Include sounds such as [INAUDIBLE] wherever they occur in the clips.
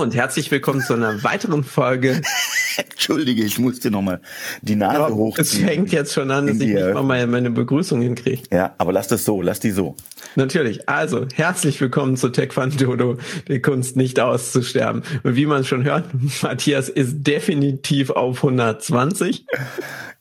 Hallo und herzlich willkommen zu einer weiteren Folge. [LAUGHS] Entschuldige, ich musste nochmal die Nase ja, hochziehen. Es fängt jetzt schon an, dass ich nicht mal meine, Begrüßung hinkriege. Ja, aber lass das so, lass die so. Natürlich. Also, herzlich willkommen zu Tech Dodo, die Kunst nicht auszusterben. Und wie man schon hört, [LAUGHS] Matthias ist definitiv auf 120.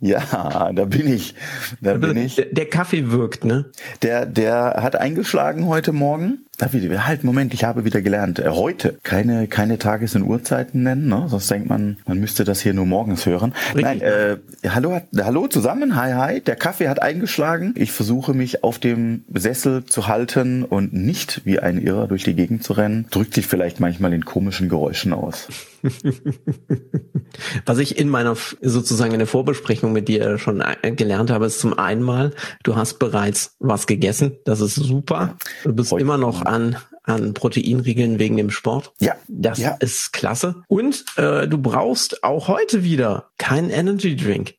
Ja, da bin ich. Da bin ich. Der, der Kaffee wirkt, ne? Der, der hat eingeschlagen heute Morgen. David, halt, Moment, ich habe wieder gelernt. Äh, heute keine, keine Tages- und Uhrzeiten nennen, ne? sonst denkt man, man müsste das hier nur morgens hören. Richtig. Nein, äh, hallo, hallo zusammen, hi, hi. Der Kaffee hat eingeschlagen. Ich versuche mich auf dem Sessel zu halten und nicht wie ein Irrer durch die Gegend zu rennen. Drückt sich vielleicht manchmal in komischen Geräuschen aus. [LAUGHS] Was ich in meiner sozusagen in der Vorbesprechung mit dir schon äh, gelernt habe, ist zum einen mal, du hast bereits was gegessen. Das ist super. Du bist Heute. immer noch an an Proteinriegeln wegen dem Sport. Ja. Das ja. ist klasse. Und äh, du brauchst auch heute wieder keinen Energy Drink.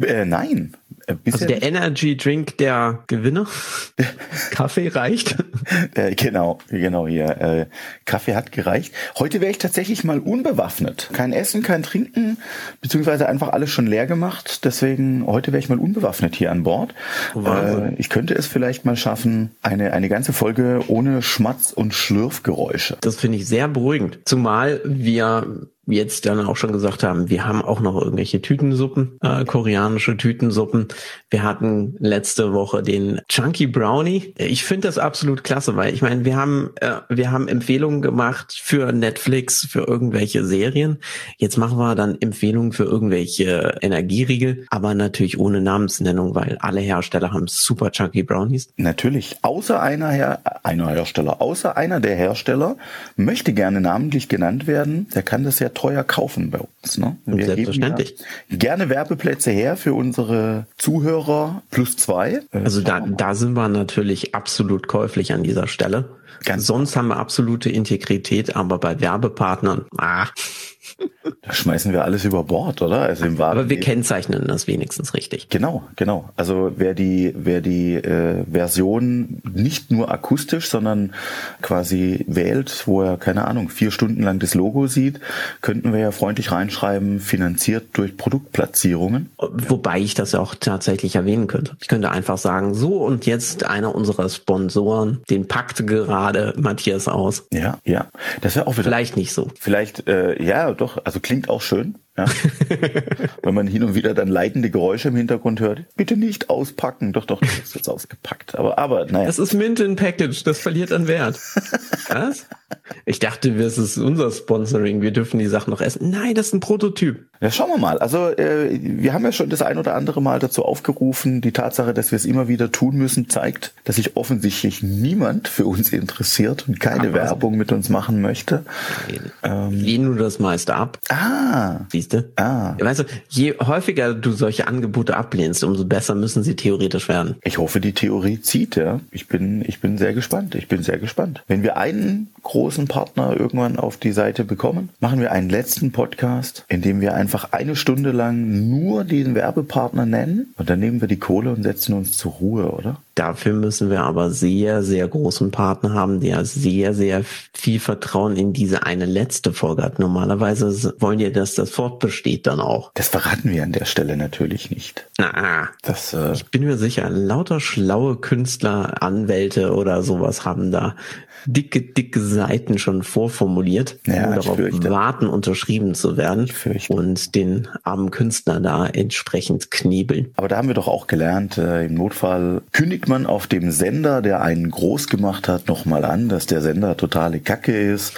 Äh, nein. Äh, also der Energy Drink der Gewinner. [LAUGHS] Kaffee reicht. Äh, genau, genau hier. Äh, Kaffee hat gereicht. Heute wäre ich tatsächlich mal unbewaffnet. Kein Essen, kein Trinken, beziehungsweise einfach alles schon leer gemacht. Deswegen heute wäre ich mal unbewaffnet hier an Bord. Äh, ich könnte es vielleicht mal schaffen, eine, eine ganze Folge ohne Schmatz und Schlürfgeräusche. Das finde ich sehr beruhigend. Zumal wir jetzt dann auch schon gesagt haben, wir haben auch noch irgendwelche Tütensuppen, äh, koreanische Tütensuppen. Wir hatten letzte Woche den Chunky Brownie. Ich finde das absolut klasse, weil ich meine, wir haben äh, wir haben Empfehlungen gemacht für Netflix, für irgendwelche Serien. Jetzt machen wir dann Empfehlungen für irgendwelche Energieriegel, aber natürlich ohne Namensnennung, weil alle Hersteller haben super Chunky Brownies. Natürlich, außer einer Her einer Hersteller, außer einer der Hersteller möchte gerne namentlich genannt werden. Der kann das ja teuer kaufen bei uns. Ne? Wir Selbstverständlich. Ja gerne Werbeplätze her für unsere Zuhörer plus zwei. Äh, also da, da sind wir natürlich absolut käuflich an dieser Stelle. Ganz Sonst haben wir absolute Integrität, aber bei Werbepartnern, ah. Da schmeißen wir alles über Bord, oder? Also im Aber wir kennzeichnen das wenigstens richtig. Genau, genau. Also wer die, wer die äh, Version nicht nur akustisch, sondern quasi wählt, wo er, keine Ahnung, vier Stunden lang das Logo sieht, könnten wir ja freundlich reinschreiben, finanziert durch Produktplatzierungen. Wobei ich das ja auch tatsächlich erwähnen könnte. Ich könnte einfach sagen, so und jetzt einer unserer Sponsoren, den packt gerade Matthias aus. Ja, ja. Das wäre auch wieder. Vielleicht nicht so. Vielleicht, äh, ja, doch. Also klingt auch schön. Ja? [LAUGHS] Wenn man hin und wieder dann leitende Geräusche im Hintergrund hört, bitte nicht auspacken. Doch, doch, das ist jetzt ausgepackt. Aber, aber, naja. Das ist Mint in Package, das verliert an Wert. [LAUGHS] Was? Ich dachte, das ist unser Sponsoring, wir dürfen die Sachen noch essen. Nein, das ist ein Prototyp. Ja, schauen wir mal. Also äh, wir haben ja schon das ein oder andere Mal dazu aufgerufen. Die Tatsache, dass wir es immer wieder tun müssen, zeigt, dass sich offensichtlich niemand für uns interessiert und keine Ach, Werbung mit uns machen möchte. Ähm, Lehn nur das meiste ab. Ah. Siehst du? Ah. Weißt du, je häufiger du solche Angebote ablehnst, umso besser müssen sie theoretisch werden. Ich hoffe, die Theorie zieht, ja. Ich bin, ich bin sehr gespannt. Ich bin sehr gespannt. Wenn wir einen großen Partner irgendwann auf die Seite bekommen, machen wir einen letzten Podcast, in dem wir einfach eine Stunde lang nur den Werbepartner nennen und dann nehmen wir die Kohle und setzen uns zur Ruhe, oder? Dafür müssen wir aber sehr, sehr großen Partner haben, der sehr, sehr viel Vertrauen in diese eine letzte Folge hat. Normalerweise wollen die, dass das fortbesteht dann auch. Das verraten wir an der Stelle natürlich nicht. Na, das, äh ich bin mir sicher, lauter schlaue Künstler, Anwälte oder sowas haben da dicke, dicke Seiten schon vorformuliert, ja, darauf fürchte. warten, unterschrieben zu werden und den armen Künstler da entsprechend knebeln. Aber da haben wir doch auch gelernt, äh, im Notfall kündigt man auf dem Sender, der einen groß gemacht hat, nochmal an, dass der Sender totale Kacke ist,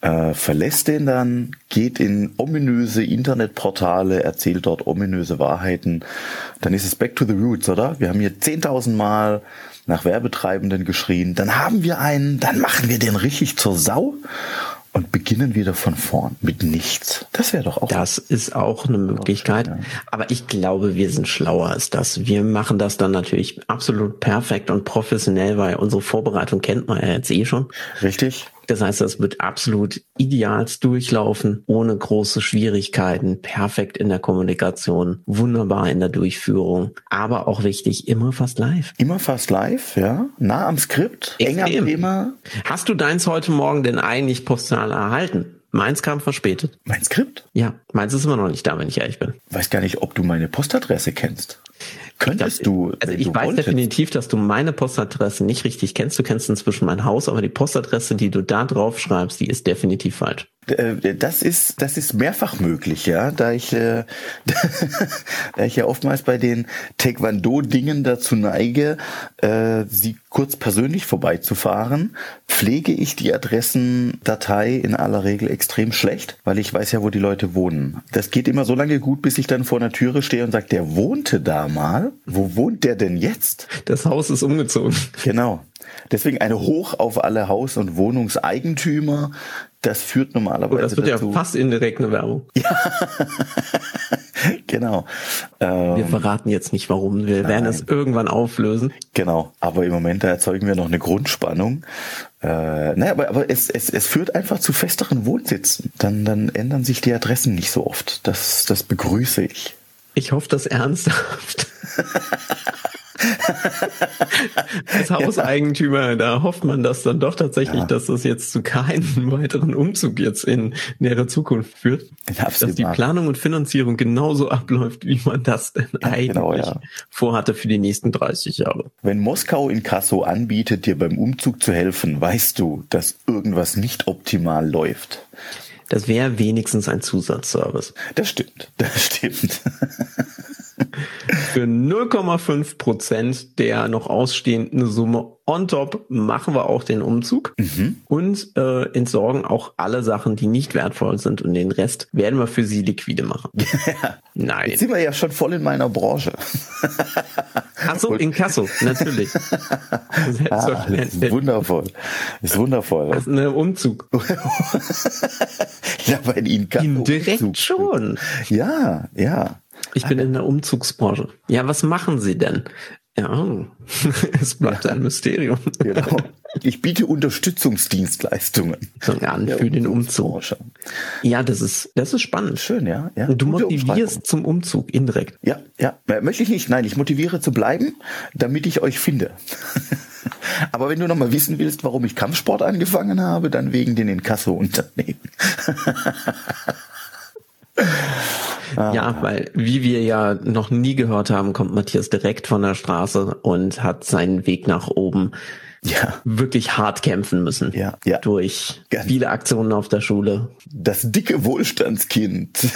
äh, verlässt den dann, geht in ominöse Internetportale, erzählt dort ominöse Wahrheiten, dann ist es back to the roots, oder? Wir haben hier 10.000 Mal nach Werbetreibenden geschrien, dann haben wir einen, dann machen wir den richtig zur Sau und beginnen wieder von vorn mit nichts. Das wäre doch auch. Das ist auch eine Möglichkeit. Ja. Aber ich glaube, wir sind schlauer als das. Wir machen das dann natürlich absolut perfekt und professionell, weil unsere Vorbereitung kennt man ja jetzt eh schon. Richtig. Das heißt, das wird absolut ideal durchlaufen, ohne große Schwierigkeiten, perfekt in der Kommunikation, wunderbar in der Durchführung, aber auch wichtig, immer fast live. Immer fast live, ja. Nah am Skript, eng am Thema. Hast du deins heute Morgen denn eigentlich postal erhalten? Meins kam verspätet. Mein Skript? Ja, meins ist immer noch nicht da, wenn ich ehrlich bin. Weiß gar nicht, ob du meine Postadresse kennst. Könntest Das- du. Also ich du weiß wolltest. definitiv, dass du meine Postadresse nicht richtig kennst. Du kennst inzwischen mein Haus, aber die Postadresse, die du da drauf schreibst, die ist definitiv falsch. Äh, Das ist, das ist mehrfach möglich, ja, da ich, äh, [LAUGHS] da ich ja oftmals bei den Taekwondo-Dingen dazu neige, äh, sie kurz persönlich vorbeizufahren, pflege ich die Adressendatei in aller Regel extrem schlecht, weil ich weiß ja, wo die Leute wohnen. Das geht immer so lange gut, bis ich dann vor einer Türe stehe und sage, der wohnte da mal. Wo wohnt der denn jetzt? Das Haus ist umgezogen. Genau. Deswegen eine Hoch auf alle Haus- und Wohnungseigentümer. Das führt normalerweise Oh, das wird ja dazu. fast indirekt eine Werbung. [LAUGHS] Genau. Ähm, Wir verraten jetzt nicht warum. Wir werden es irgendwann auflösen. genau. Aber im Moment da erzeugen wir noch eine Grundspannung. Äh, naja, aber, aber es, es, es führt einfach zu festeren Wohnsitzen. Dann, dann ändern sich die Adressen nicht so oft. Das, das begrüße ich. Ich hoffe das ernsthaft. [LAUGHS] [LAUGHS] Als Hauseigentümer, da hofft man das dann doch tatsächlich, Ja. dass das jetzt zu keinem [LAUGHS] weiteren Umzug jetzt in näherer Zukunft führt. Dass die Planung und Finanzierung genauso abläuft, wie man das denn eigentlich genau, ja. vorhatte für die nächsten 30 Jahre. Wenn Moskau in Kasso anbietet, dir beim Umzug zu helfen, weißt du, dass irgendwas nicht optimal läuft. Das wäre wenigstens ein Zusatzservice. Das stimmt, [LAUGHS] das stimmt. [LAUGHS] Für 0,5 Prozent der noch ausstehenden Summe on top machen wir auch den Umzug Mhm. und äh, entsorgen auch alle Sachen, die nicht wertvoll sind und den Rest werden wir für Sie liquide machen. [LAUGHS] Nein. Jetzt sind wir ja schon voll in meiner Branche. Ach so, in Kasso, natürlich. [LAUGHS] Ah, das ist wundervoll. Das ist wundervoll. Das ist ein Umzug. ja, bei Ihnen kann Indirekt schon. Ja, ja. Ich bin in der Umzugsbranche. Ja, was machen Sie denn? Ja, [LAUGHS] es bleibt ein Mysterium. Genau. Ich biete Unterstützungsdienstleistungen. An für den Umzug. Ja, das ist, das ist spannend. Schön, ja. ja. Du Gute motivierst zum Umzug indirekt. Ja, ja. Äh, Möchte ich nicht. Nein, ich motiviere zu bleiben, damit ich euch finde. [LAUGHS] Aber wenn du noch mal wissen willst, warum ich Kampfsport angefangen habe, dann wegen den Inkasso-Unternehmen. [LAUGHS] Ah. Ja, weil, wie wir ja noch nie gehört haben, kommt Matthias direkt von der Straße und hat seinen Weg nach oben Ja, wirklich hart kämpfen müssen. Ja, ja. Durch Ganz- viele Aktionen auf der Schule, das dicke Wohlstandskind. [LAUGHS]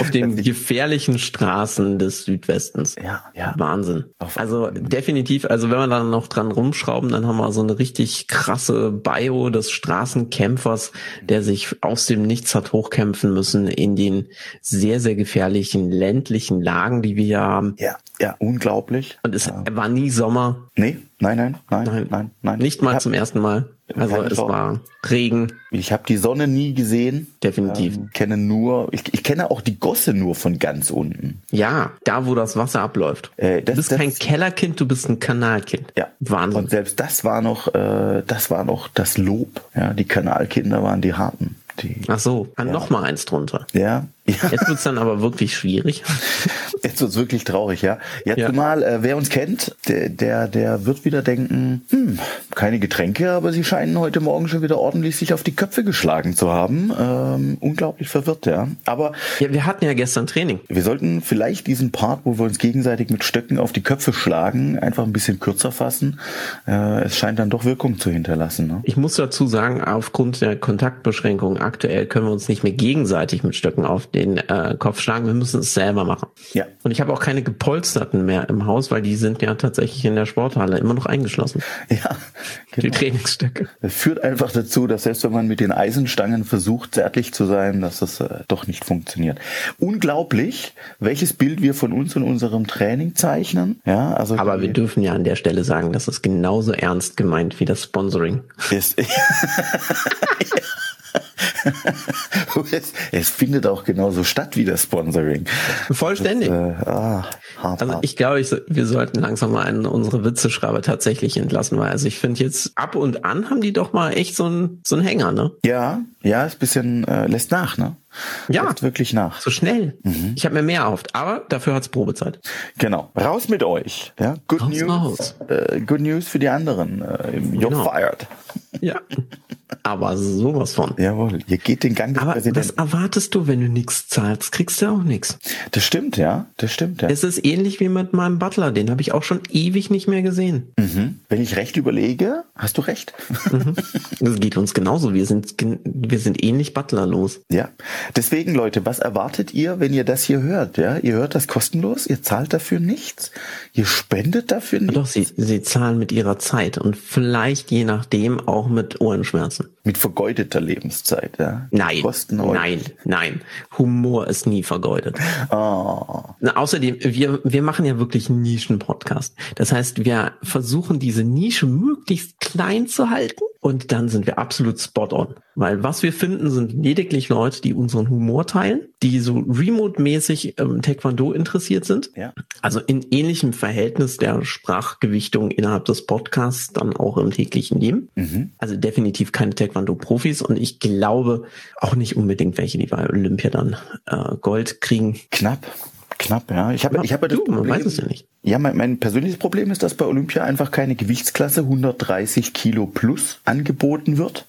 auf den gefährlichen Straßen des Südwestens. Ja, ja. Wahnsinn. Also definitiv, also wenn wir dann noch dran rumschrauben, dann haben wir so eine richtig krasse Bio des Straßenkämpfers, der sich aus dem Nichts hat hochkämpfen müssen in den sehr, sehr gefährlichen ländlichen Lagen, die wir hier haben. Ja, ja, unglaublich. Und es war nie Sommer, Nee, nein, nein, nein, Nein. nein, nein. nicht mal hab, zum ersten Mal. Also es Sorge. war Regen, Ich habe die Sonne nie gesehen. definitiv. Ähm, kenne nur, ich, ich kenne auch die Gosse nur von ganz unten. Ja, da wo das Wasser abläuft. Äh, du das- bist das- kein Kellerkind, du bist ein Kanalkind. Ja. Wahnsinn. Und selbst das war noch, äh, das war noch das Lob. Ja, die Kanalkinder waren die harten. Die, Ach so, ja. noch mal eins drunter. ja, ja. Jetzt wird's dann aber wirklich schwierig. [LAUGHS] Jetzt wird's wirklich traurig, ja. Jetzt Ja. mal, äh, wer uns kennt, der, der, der wird wieder denken, hm, keine Getränke, aber sie scheinen heute Morgen schon wieder ordentlich sich auf die Köpfe geschlagen zu haben. Ähm, unglaublich verwirrt, ja. Aber Ja, wir hatten ja gestern Training. wir sollten vielleicht diesen Part, wo wir uns gegenseitig mit Stöcken auf die Köpfe schlagen, einfach ein bisschen kürzer fassen. Äh, es scheint dann doch Wirkung zu hinterlassen. Ne? Ich muss dazu sagen, aufgrund der Kontaktbeschränkungen aktuell können wir uns nicht mehr gegenseitig mit Stöcken auf den äh, Kopf schlagen. Wir müssen es selber machen. Ja. Und ich habe auch keine gepolsterten mehr im Haus, weil die sind ja tatsächlich in der Sporthalle immer noch eingeschlossen. Ja, Die genau. Trainingsstöcke. Das führt einfach dazu, dass selbst wenn man mit den Eisenstangen versucht, zärtlich zu sein, dass das äh, doch nicht funktioniert. Unglaublich, welches Bild wir von uns und unserem Training zeichnen. Ja, also Aber wir die- dürfen ja an der Stelle sagen, das ist genauso ernst gemeint wie das Sponsoring. ist, [LAUGHS] [LAUGHS] es, es, findet auch genauso statt wie das Sponsoring. Vollständig. Das, äh, ah, hart, also ich glaube, ich, wir sollten langsam mal einen unsere Witzeschreiber tatsächlich entlassen, weil also ich finde jetzt ab und an haben die doch mal echt so einen so einen Hänger, ne? Ja, ja, ist bisschen äh, lässt nach, ne? Ja, lässt wirklich nach. So schnell. Mhm. Ich habe mir mehr erhofft, aber dafür hat's Probezeit. Genau. Raus mit euch. Ja, good raus, news. Äh, good news für die anderen. Äh, you're genau. fired. Ja. Aber sowas von. Jawohl, ihr geht den Gang des Aber Präsidenten. was erwartest du, wenn du nichts zahlst? Kriegst du auch nichts. Das stimmt, ja. Das stimmt, ja. Es ist ähnlich wie mit meinem Butler. Den habe ich auch schon ewig nicht mehr gesehen. Mhm. Wenn ich recht überlege, hast du recht. Mhm. Das geht uns genauso. Wir sind, wir sind ähnlich butlerlos. Ja. Deswegen, Leute, was erwartet ihr, wenn ihr das hier hört? Ja, ihr hört das kostenlos. Ihr zahlt dafür nichts. Ihr spendet dafür nichts. Doch, sie, sie zahlen mit ihrer Zeit und vielleicht je nachdem auch mit Ohrenschmerzen. Mit vergeudeter Lebenszeit, ja? Nein, nein, nein. Humor ist nie vergeudet. Oh. Außerdem, wir, wir machen ja wirklich Nischen-Podcast. Das heißt, wir versuchen diese Nische möglichst klein zu halten und dann sind wir absolut spot on. Weil was wir finden, sind lediglich Leute, die unseren Humor teilen, die so remote-mäßig ähm, Taekwondo interessiert sind. Ja. Also in ähnlichem Verhältnis der Sprachgewichtung innerhalb des Podcasts, dann auch im täglichen Leben. Mhm. Also definitiv keine Taekwondo-Profis und ich glaube auch nicht unbedingt welche, die bei Olympia dann äh, Gold kriegen. Knapp. Knapp, ja. Ich habe, ich habe das Problem, man weiß es ja nicht. Ja, mein, mein persönliches Problem ist, dass bei Olympia einfach keine Gewichtsklasse 130 Kilo plus angeboten wird.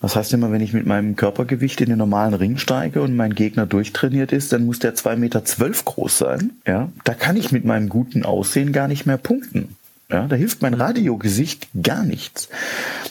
Das heißt immer, wenn ich mit meinem Körpergewicht in den normalen Ring steige und mein Gegner durchtrainiert ist, dann muss der 2,12 Meter groß sein. Ja, da kann ich mit meinem guten Aussehen gar nicht mehr punkten. Ja, da hilft mein Radiogesicht gar nichts.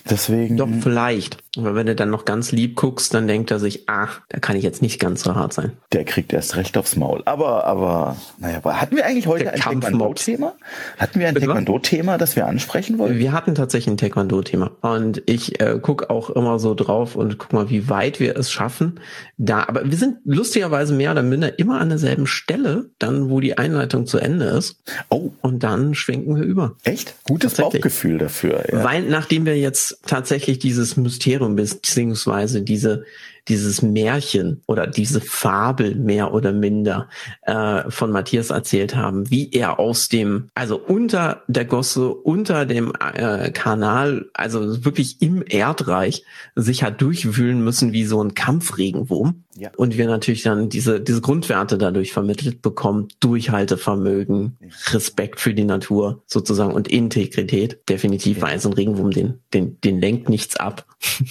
Deswegen. Doch, vielleicht. Aber wenn du dann noch ganz lieb guckst, dann denkt er sich, ach, da kann ich jetzt nicht ganz so hart sein. Der kriegt erst recht aufs Maul. Aber, aber, naja, hatten wir eigentlich heute Der ein Taekwondo-Thema? Hatten wir ein Taekwondo-Thema, das wir ansprechen wollten? Wir hatten tatsächlich ein Taekwondo-Thema. Und ich äh, guck auch immer so drauf und guck mal, wie weit wir es schaffen. Da, aber wir sind lustigerweise mehr oder minder immer an derselben Stelle, dann, wo die Einleitung zu Ende ist. Oh. Und dann schwenken wir über. Echt? Gutes Bauchgefühl dafür. Ja. Weil nachdem wir jetzt tatsächlich dieses Mysterium beziehungsweise diese dieses Märchen oder diese Fabel mehr oder minder äh, von Matthias erzählt haben, wie er aus dem, also unter der Gosse, unter dem äh, Kanal, also wirklich im Erdreich, sich hat durchwühlen müssen wie so ein Kampfregenwurm. Ja. Und wir natürlich dann diese, diese Grundwerte dadurch vermittelt bekommen, Durchhaltevermögen, Respekt für die Natur sozusagen und Integrität. Definitiv ja. war ein Regenwurm, den, den, den lenkt nichts ab.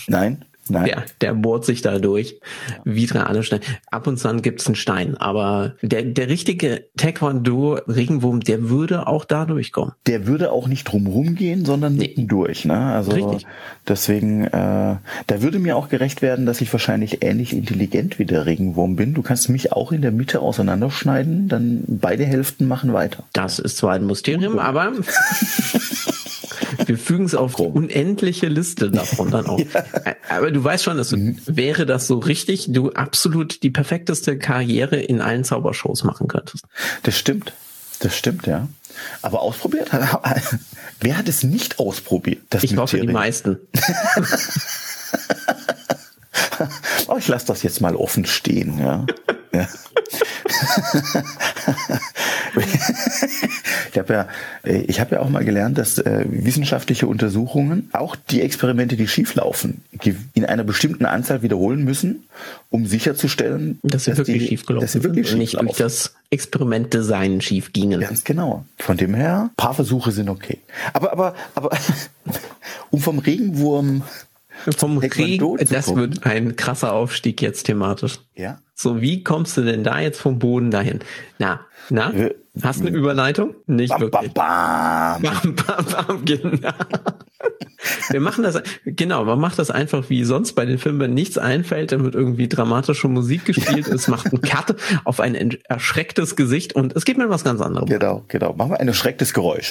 Nein, Nein. Der, der bohrt sich da durch, ja. wie drei andere Steine. Ab und zu gibt's einen Stein, aber der, der richtige Taekwondo-Regenwurm, der würde auch da durchkommen. Der würde auch nicht drumherum gehen, sondern nee. durch. Ne? Also Richtig. deswegen, äh, da würde mir auch gerecht werden, dass ich wahrscheinlich ähnlich intelligent wie der Regenwurm bin. Du kannst mich auch in der Mitte auseinanderschneiden, dann beide Hälften machen weiter. Das ist zwar ein Mysterium, aber [LAUGHS] Wir fügen es auf die unendliche Liste davon dann auch. [LAUGHS] ja. Aber du weißt schon, dass du, mhm. wäre das so richtig, du absolut die perfekteste Karriere in allen Zaubershows machen könntest. Das stimmt. Das stimmt, ja. Aber ausprobiert? [LAUGHS] Wer hat es nicht ausprobiert? Das ich hoffe, die meisten. [LAUGHS] oh, ich lasse das jetzt mal offen stehen, ja. ja. [LAUGHS] [LAUGHS] ich habe ja, äh, ich habe ja auch mal gelernt, dass äh, wissenschaftliche Untersuchungen auch die Experimente, die schieflaufen, in einer bestimmten Anzahl wiederholen müssen, um sicherzustellen, dass sie wirklich die, schief gelaufen dass sie wirklich sind und nicht durch das Experimentdesign schief gingen. Ganz genau. Von dem her, paar Versuche sind okay. Aber, aber, aber, [LAUGHS] um vom Regenwurm vom Regen, das wird ein krasser Aufstieg jetzt thematisch. Ja. So, wie kommst du denn da jetzt vom Boden dahin? Na, na, hast du eine Überleitung? Nicht bam, wirklich. Bam, bam. Bam, bam, genau. [LAUGHS] Wir machen das, genau, man macht das einfach wie sonst bei den Filmen, wenn nichts einfällt, dann wird irgendwie dramatische Musik gespielt, es macht einen Cut auf ein erschrecktes Gesicht und es geht mir was ganz anderes. Genau, genau. Machen wir ein erschrecktes Geräusch.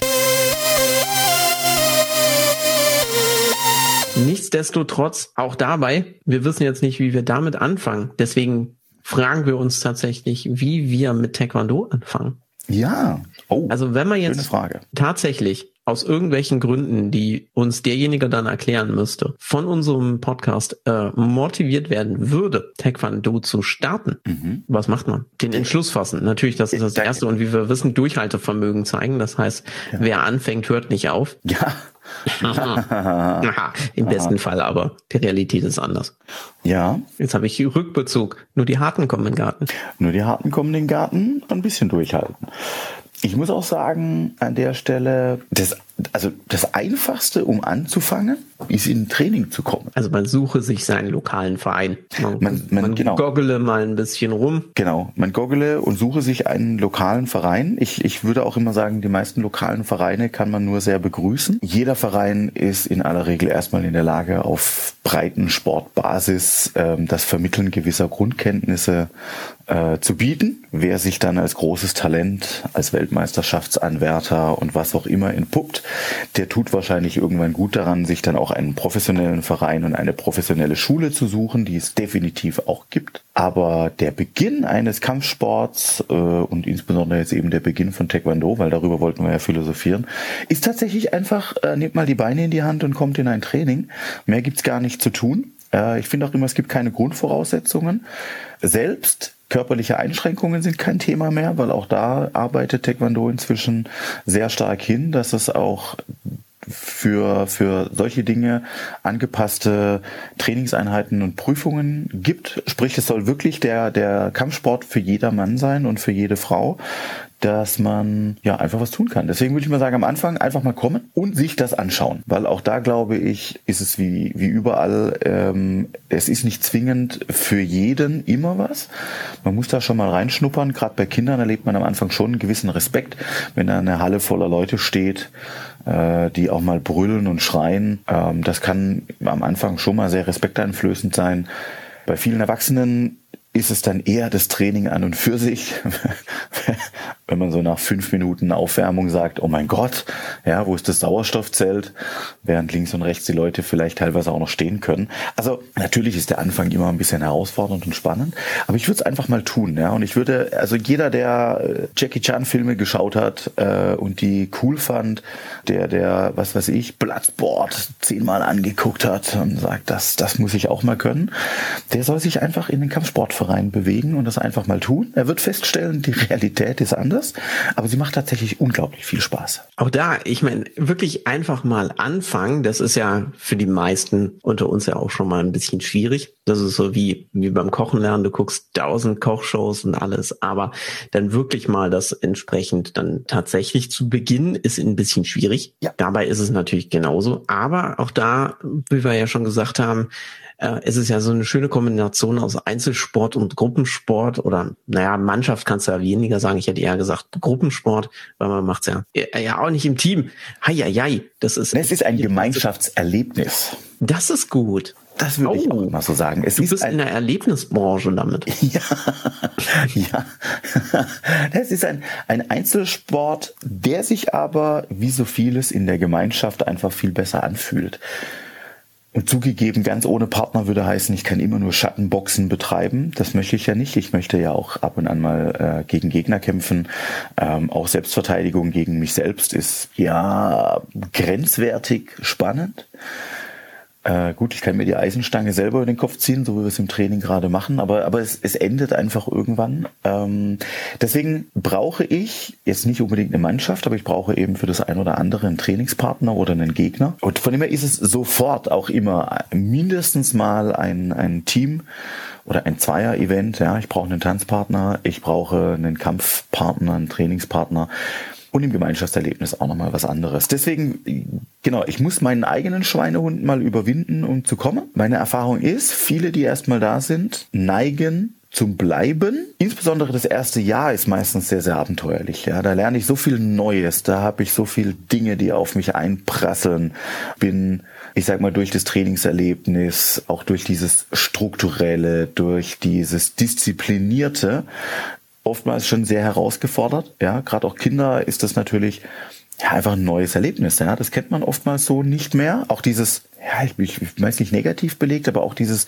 Nichtsdestotrotz, auch dabei, wir wissen jetzt nicht, wie wir damit anfangen. Deswegen fragen wir uns tatsächlich, wie wir mit Taekwondo anfangen. Ja. Oh, also wenn man jetzt tatsächlich aus irgendwelchen Gründen, die uns derjenige dann erklären müsste, von unserem Podcast äh, motiviert werden würde, Taekwondo zu starten, mhm. was macht man? Den Entschluss fassen. Natürlich, das ist das Erste. Und wie wir wissen, Durchhaltevermögen zeigen. Das heißt, ja. wer anfängt, hört nicht auf. Ja. [LAUGHS] Im besten Fall aber. Die Realität ist anders. Ja. Jetzt habe ich Rückbezug. Nur die Harten kommen in den Garten. Nur die Harten kommen in den Garten. Ein bisschen durchhalten. Ich muss auch sagen, an der Stelle, das, also das Einfachste, um anzufangen, ist in Training zu kommen. Also man suche sich seinen lokalen Verein. Man, man, man, man genau. goggele mal ein bisschen rum. Genau, man goggele und suche sich einen lokalen Verein. Ich, ich würde auch immer sagen, die meisten lokalen Vereine kann man nur sehr begrüßen. Jeder Verein ist in aller Regel erstmal in der Lage, auf breiten Sportbasis ähm, das Vermitteln gewisser Grundkenntnisse äh, zu bieten. Wer sich dann als großes Talent, als Weltmeisterschaftsanwärter und was auch immer entpuppt, der tut wahrscheinlich irgendwann gut daran, sich dann auch einen professionellen Verein und eine professionelle Schule zu suchen, die es definitiv auch gibt. Aber der Beginn eines Kampfsports äh, und insbesondere jetzt eben der Beginn von Taekwondo, weil darüber wollten wir ja philosophieren, ist tatsächlich einfach, äh, nehmt mal die Beine in die Hand und kommt in ein Training. Mehr gibt's gar nicht zu tun. Äh, ich finde auch immer, es gibt keine Grundvoraussetzungen. Selbst Körperliche Einschränkungen sind kein Thema mehr, weil auch da arbeitet Taekwondo inzwischen sehr stark hin, dass es auch für, für solche Dinge angepasste Trainingseinheiten und Prüfungen gibt. Sprich, es soll wirklich der, der Kampfsport für jeder Mann sein und für jede Frau dass man ja einfach was tun kann. Deswegen würde ich mal sagen, am Anfang einfach mal kommen und sich das anschauen, weil auch da glaube ich, ist es wie wie überall, ähm, es ist nicht zwingend für jeden immer was. Man muss da schon mal reinschnuppern. Gerade bei Kindern erlebt man am Anfang schon einen gewissen Respekt, wenn da eine Halle voller Leute steht, äh, die auch mal brüllen und schreien. Ähm, das kann am Anfang schon mal sehr respekteinflößend sein. Bei vielen Erwachsenen ist es dann eher das Training an und für sich, [LAUGHS] wenn man so nach fünf Minuten Aufwärmung sagt, oh mein Gott, ja, wo ist das Sauerstoffzelt, während links und rechts die Leute vielleicht teilweise auch noch stehen können. Also natürlich ist der Anfang immer ein bisschen herausfordernd und spannend, aber ich würde es einfach mal tun, ja. Und ich würde, also jeder, der äh, Jackie Chan Filme geschaut hat äh, und die cool fand, der, der, was weiß ich, Bloodsport zehnmal angeguckt hat und sagt, das, das muss ich auch mal können, der soll sich einfach in den Kampfsportverein bewegen und das einfach mal tun. Er wird feststellen, die Realität ist anders anders, aber sie macht tatsächlich unglaublich viel Spaß. Auch da, ich meine, wirklich einfach mal anfangen, das ist ja für die meisten unter uns ja auch schon mal ein bisschen schwierig. Das ist so wie, wie beim Kochen lernen, du guckst tausend Kochshows und alles, aber dann wirklich mal das entsprechend dann tatsächlich zu beginnen, ist ein bisschen schwierig. Ja. Dabei ist es natürlich genauso, aber auch da, wie wir ja schon gesagt haben, äh, es ist ja so eine schöne Kombination aus Einzelsport und Gruppensport oder naja, Mannschaft kannst du ja weniger sagen. Ich hätte eher gesagt Gruppensport, weil man macht's ja ja auch nicht im Team. Heieiei, das ist. Es ist ein Gemeinschaftserlebnis. Das ist gut. Das würde oh, ich auch mal so sagen. Es du bist ein, in der Erlebnisbranche damit. [LAUGHS] Ja, ja. Es ist ein, ein Einzelsport, der sich aber wie so vieles in der Gemeinschaft einfach viel besser anfühlt. Und zugegeben, ganz ohne Partner würde heißen, ich kann immer nur Schattenboxen betreiben. Das möchte ich ja nicht. Ich möchte ja auch ab und an mal äh, gegen Gegner kämpfen. Ähm, auch Selbstverteidigung gegen mich selbst ist ja grenzwertig spannend. Äh, gut, ich kann mir die Eisenstange selber über den Kopf ziehen, so wie wir es im Training gerade machen, aber, aber es, es endet einfach irgendwann. Ähm, deswegen brauche ich jetzt nicht unbedingt eine Mannschaft, aber ich brauche eben für das ein oder andere einen Trainingspartner oder einen Gegner. Und von dem her ist es sofort auch immer mindestens mal ein, ein Team oder ein Zweier-Event. Ja, ich brauche einen Tanzpartner, ich brauche einen Kampfpartner, einen Trainingspartner und im Gemeinschaftserlebnis auch nochmal was anderes. Deswegen, genau, ich muss meinen eigenen Schweinehund mal überwinden, um zu kommen. Meine Erfahrung ist, viele, die erstmal da sind, neigen zum Bleiben. Insbesondere das erste Jahr ist meistens sehr, sehr abenteuerlich. Ja, da lerne ich so viel Neues, da habe ich so viel Dinge, die auf mich einprasseln. Bin, ich sag mal, durch das Trainingserlebnis, auch durch dieses strukturelle, durch dieses disziplinierte, oftmals schon sehr herausgefordert. Ja, gerade auch Kinder ist das natürlich ja, einfach ein neues Erlebnis. Ja, das kennt man oftmals so nicht mehr. Auch dieses, ja, ich, ich weiß nicht negativ belegt, aber auch dieses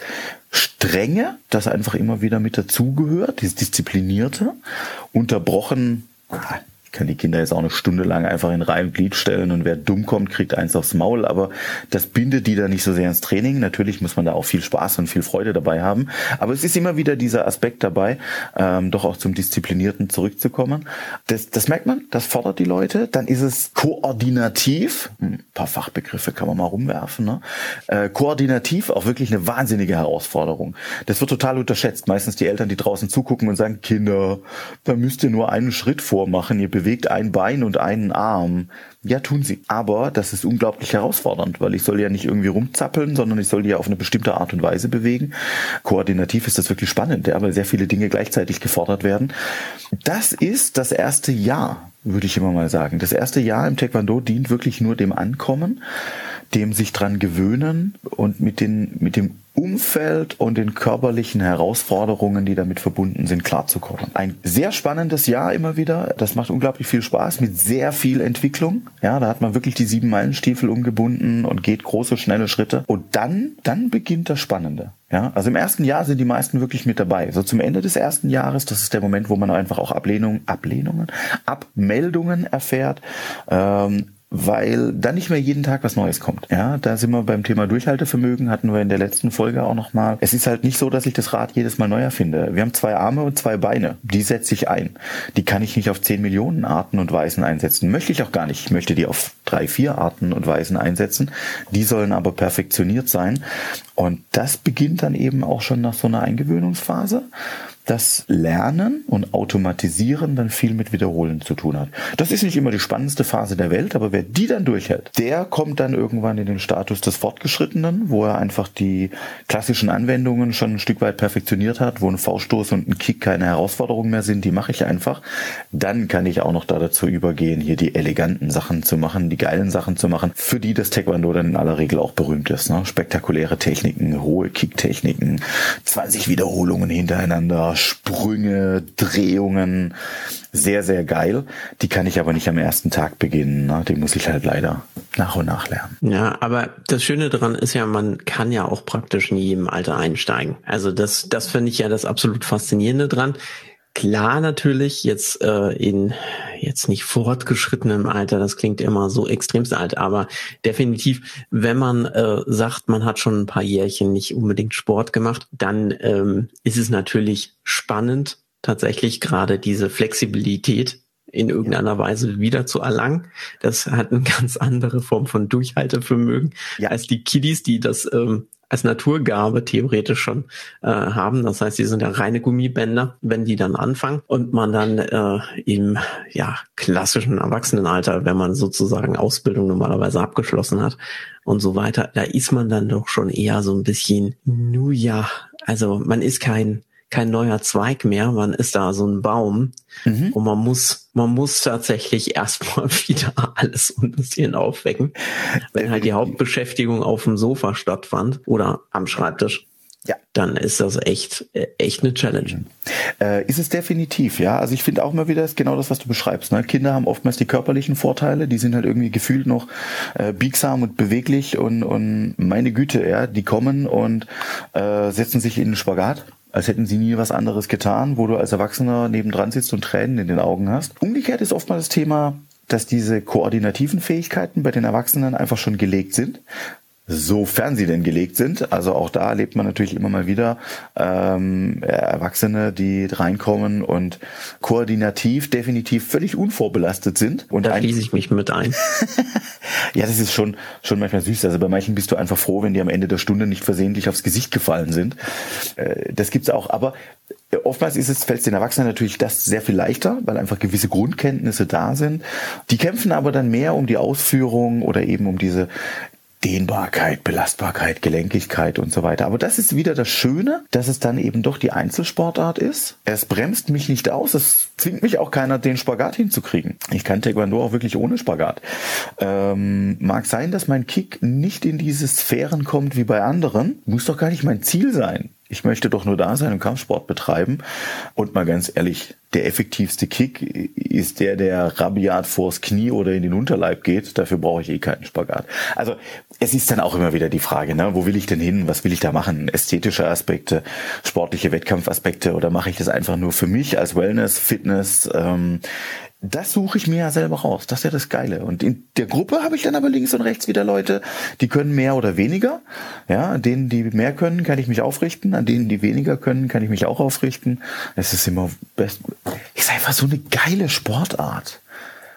Strenge, das einfach immer wieder mit dazugehört, dieses Disziplinierte, unterbrochen Ich kann die Kinder jetzt auch eine Stunde lang einfach in Reihe und Glied stellen und wer dumm kommt, kriegt eins aufs Maul, aber das bindet die da nicht so sehr ins Training. Natürlich muss man da auch viel Spaß und viel Freude dabei haben, aber es ist immer wieder dieser Aspekt dabei, ähm, doch auch zum Disziplinierten zurückzukommen. Das, das merkt man, das fordert die Leute. Dann ist es koordinativ, ein hm, paar Fachbegriffe kann man mal rumwerfen, ne? Äh, koordinativ auch wirklich eine wahnsinnige Herausforderung. Das wird total unterschätzt. Meistens die Eltern, die draußen zugucken und sagen, Kinder, da müsst ihr nur einen Schritt vormachen, ihr bewegt ein Bein und einen Arm. Ja, tun sie. Aber das ist unglaublich herausfordernd, weil ich soll ja nicht irgendwie rumzappeln, sondern ich soll die ja auf eine bestimmte Art und Weise bewegen. Koordinativ ist das wirklich spannend, ja, weil sehr viele Dinge gleichzeitig gefordert werden. Das ist das erste Jahr, würde ich immer mal sagen. Das erste Jahr im Taekwondo dient wirklich nur dem Ankommen, dem sich dran gewöhnen und mit den, mit dem Umfeld und den körperlichen Herausforderungen, die damit verbunden sind, klarzukommen. Ein sehr spannendes Jahr immer wieder. Das macht unglaublich viel Spaß mit sehr viel Entwicklung. Ja, da hat man wirklich die sieben Meilenstiefel umgebunden und geht große, schnelle Schritte. Und dann, dann beginnt das Spannende. Ja, also im ersten Jahr sind die meisten wirklich mit dabei. So zum Ende des ersten Jahres, das ist der Moment, wo man einfach auch Ablehnungen, Ablehnungen, Abmeldungen erfährt. Ähm, weil dann nicht mehr jeden Tag was Neues kommt. Ja, da sind wir beim Thema Durchhaltevermögen, hatten wir in der letzten Folge auch nochmal. Es ist halt nicht so, dass ich das Rad jedes Mal neu erfinde. Wir haben zwei Arme und zwei Beine. Die setze ich ein. Die kann ich nicht auf zehn Millionen Arten und Weisen einsetzen. Möchte ich auch gar nicht. Ich möchte die auf drei, vier Arten und Weisen einsetzen. Die sollen aber perfektioniert sein. Und das beginnt dann eben auch schon nach so einer Eingewöhnungsphase dass Lernen und Automatisieren dann viel mit Wiederholen zu tun hat. Das ist nicht immer die spannendste Phase der Welt, aber wer die dann durchhält, der kommt dann irgendwann in den Status des Fortgeschrittenen, wo er einfach die klassischen Anwendungen schon ein Stück weit perfektioniert hat, wo ein V-Stoß und ein Kick keine Herausforderung mehr sind, die mache ich einfach. Dann kann ich auch noch da dazu übergehen, hier die eleganten Sachen zu machen, die geilen Sachen zu machen, für die das Taekwondo dann in aller Regel auch berühmt ist. Ne? Spektakuläre Techniken, hohe Kicktechniken, 20 Wiederholungen hintereinander, Sprünge, Drehungen. Sehr, sehr geil. Die kann ich aber nicht am ersten Tag beginnen. Ne? Die muss ich halt leider nach und nach lernen. Ja, aber das Schöne daran ist ja, man kann ja auch praktisch in jedem Alter einsteigen. Also das, das finde ich ja das absolut Faszinierende dran. Klar, natürlich jetzt äh, in jetzt nicht fortgeschrittenem Alter, das klingt immer so extremst alt, aber definitiv, wenn man äh, sagt, man hat schon ein paar Jährchen nicht unbedingt Sport gemacht, dann ähm, ist es natürlich spannend, tatsächlich gerade diese Flexibilität in irgendeiner Weise wieder zu erlangen. Das hat eine [LAUGHS] ganz andere Form von Durchhaltevermögen ja. als die Kiddies, die das ähm, als Naturgabe theoretisch schon äh, haben. Das heißt, die sind ja reine Gummibänder, wenn die dann anfangen und man dann äh, im ja klassischen Erwachsenenalter, wenn man sozusagen Ausbildung normalerweise abgeschlossen hat und so weiter, da ist man dann doch schon eher so ein bisschen, nu ja, also man ist kein kein neuer Zweig mehr, man ist da so ein Baum mhm. und man muss, man muss tatsächlich erstmal [LAUGHS] wieder alles ein bisschen aufwecken, wenn halt die Hauptbeschäftigung auf dem Sofa stattfand oder am Schreibtisch. Ja. Dann ist das echt, echt eine Challenge. Mhm. Äh, ist es definitiv, ja. Also ich finde auch mal wieder, ist genau das, was du beschreibst. Ne? Kinder haben oftmals die körperlichen Vorteile, die sind halt irgendwie gefühlt noch äh, biegsam und beweglich und, und meine Güte, ja, die kommen und äh, setzen sich in den Spagat als hätten sie nie was anderes getan, wo du als Erwachsener nebendran sitzt und Tränen in den Augen hast. Umgekehrt ist oftmals das Thema, dass diese koordinativen Fähigkeiten bei den Erwachsenen einfach schon gelegt sind sofern sie denn gelegt sind. Also auch da erlebt man natürlich immer mal wieder ähm, Erwachsene, die reinkommen und koordinativ definitiv völlig unvorbelastet sind. Und da schließe ich mich mit ein. [LAUGHS] ja, das ist schon schon manchmal süß. Also bei manchen bist du einfach froh, wenn die am Ende der Stunde nicht versehentlich aufs Gesicht gefallen sind. Äh, das gibt's auch. Aber Oftmals ist es, fällt es den Erwachsenen natürlich das sehr viel leichter, weil einfach gewisse Grundkenntnisse da sind. Die kämpfen aber dann mehr um die Ausführung oder eben um diese Dehnbarkeit, Belastbarkeit, Gelenkigkeit und so weiter. Aber das ist wieder das Schöne, dass es dann eben doch die Einzelsportart ist. Es bremst mich nicht aus, es zwingt mich auch keiner, den Spagat hinzukriegen. Ich kann Taekwondo auch wirklich ohne Spagat. Ähm, mag sein, dass mein Kick nicht in diese Sphären kommt wie bei anderen. Muss doch gar nicht mein Ziel sein. Ich möchte doch nur da sein und Kampfsport betreiben. Und mal ganz ehrlich, der effektivste Kick ist der, der rabiat vors Knie oder in den Unterleib geht. Dafür brauche ich eh keinen Spagat. Also es ist dann auch immer wieder die Frage, ne, wo will ich denn hin? Was will ich da machen? Ästhetische Aspekte, sportliche Wettkampfaspekte oder mache ich das einfach nur für mich als Wellness, Fitness? Ähm, das suche ich mir ja selber raus. Das ist ja das Geile. Und in der Gruppe habe ich dann aber links und rechts wieder Leute, die können mehr oder weniger. Ja, denen, die mehr können, kann ich mich aufrichten. An denen, die weniger können, kann ich mich auch aufrichten. Es ist immer best. Ist einfach so eine geile Sportart.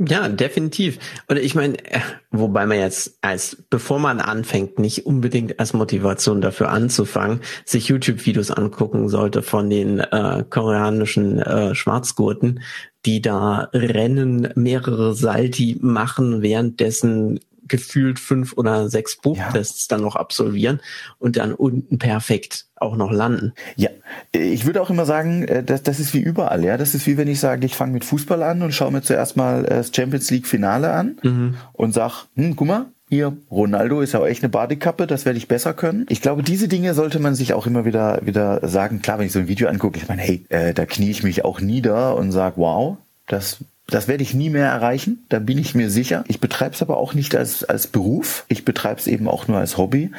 Ja, definitiv. Und ich meine, äh, wobei man jetzt als, bevor man anfängt, nicht unbedingt als Motivation dafür anzufangen, sich YouTube-Videos angucken sollte von den äh, koreanischen äh, Schwarzgurten, die da rennen, mehrere Salti machen, währenddessen gefühlt fünf oder sechs Buchtests ja. dann noch absolvieren und dann unten perfekt auch noch landen. Ja, ich würde auch immer sagen, äh, das, das ist wie überall, ja. Das ist wie wenn ich sage, ich fange mit Fußball an und schaue mir zuerst mal das Champions League Finale an mhm. und sag, hm, guck mal, hier, Ronaldo ist ja auch echt eine Badekappe, das werde ich besser können. Ich glaube, diese Dinge sollte man sich auch immer wieder wieder sagen. Klar, wenn ich so ein Video angucke, ich meine, hey, äh, da knie ich mich auch nieder und sag, wow, das das werde ich nie mehr erreichen, da bin ich mir sicher. Ich betreibe es aber auch nicht als, als Beruf. Ich betreibe es eben auch nur als Hobby.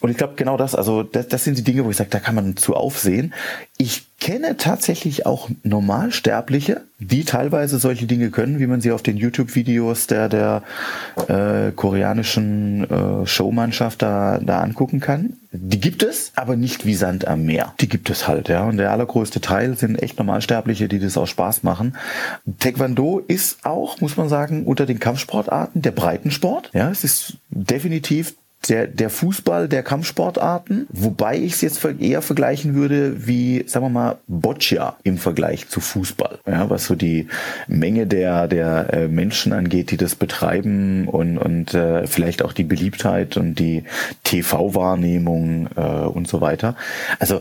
Und ich glaube, genau das, also das, das sind die Dinge, wo ich sage, da kann man zu aufsehen. Ich kenne tatsächlich auch Normalsterbliche, die teilweise solche Dinge können, wie man sie auf den YouTube-Videos der, der äh, koreanischen äh, Showmannschaft da, da angucken kann. Die gibt es, aber nicht wie Sand am Meer. Die gibt es halt, ja. Und der allergrößte Teil sind echt Normalsterbliche, die das auch Spaß machen. Taekwondo ist auch, muss man sagen, unter den Kampfsportarten der Breitensport. Ja, es ist definitiv der, der Fußball der Kampfsportarten, wobei ich es jetzt eher vergleichen würde wie, sagen wir mal, Boccia im Vergleich zu Fußball. Ja, was so die Menge der, der äh, Menschen angeht, die das betreiben und, und äh, vielleicht auch die Beliebtheit und die TV-Wahrnehmung äh, und so weiter. Also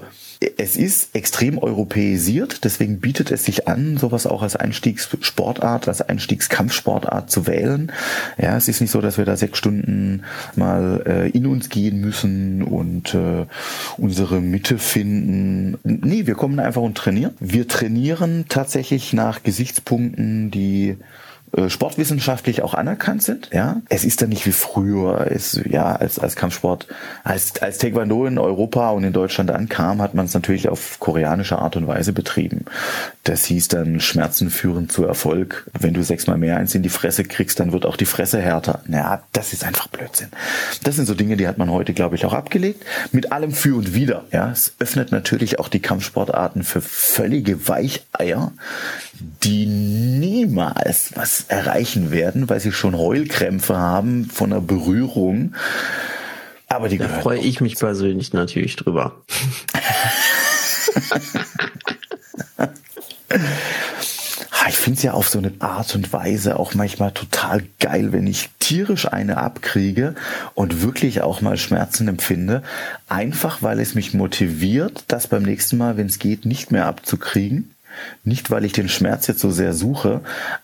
es ist extrem europäisiert, deswegen bietet es sich an, sowas auch als Einstiegssportart, als Einstiegskampfsportart zu wählen. Ja, es ist nicht so, dass wir da sechs Stunden mal äh, in uns gehen müssen und äh, unsere Mitte finden. Nee, wir kommen einfach und trainieren. Wir trainieren tatsächlich nach Gesichtspunkten, die sportwissenschaftlich auch anerkannt sind. Ja, es ist dann nicht wie früher. Es, ja, als als Kampfsport, als als Taekwondo in Europa und in Deutschland ankam, hat man es natürlich auf koreanische Art und Weise betrieben. Das hieß dann Schmerzen führen zu Erfolg. Wenn du sechsmal mehr eins in die Fresse kriegst, dann wird auch die Fresse härter. Ja, das ist einfach Blödsinn. Das sind so Dinge, die hat man heute, glaube ich, auch abgelegt. Mit allem für und wider. Ja, es öffnet natürlich auch die Kampfsportarten für völlige Weicheier, die niemals was erreichen werden, weil sie schon Heulkrämpfe haben von einer Berührung. Aber die da freue ich mich persönlich natürlich drüber. [LAUGHS] ich finde es ja auf so eine Art und Weise auch manchmal total geil, wenn ich tierisch eine abkriege und wirklich auch mal Schmerzen empfinde. Einfach weil es mich motiviert, das beim nächsten Mal, wenn es geht, nicht mehr abzukriegen. Nicht, weil ich den Schmerz jetzt so sehr suche,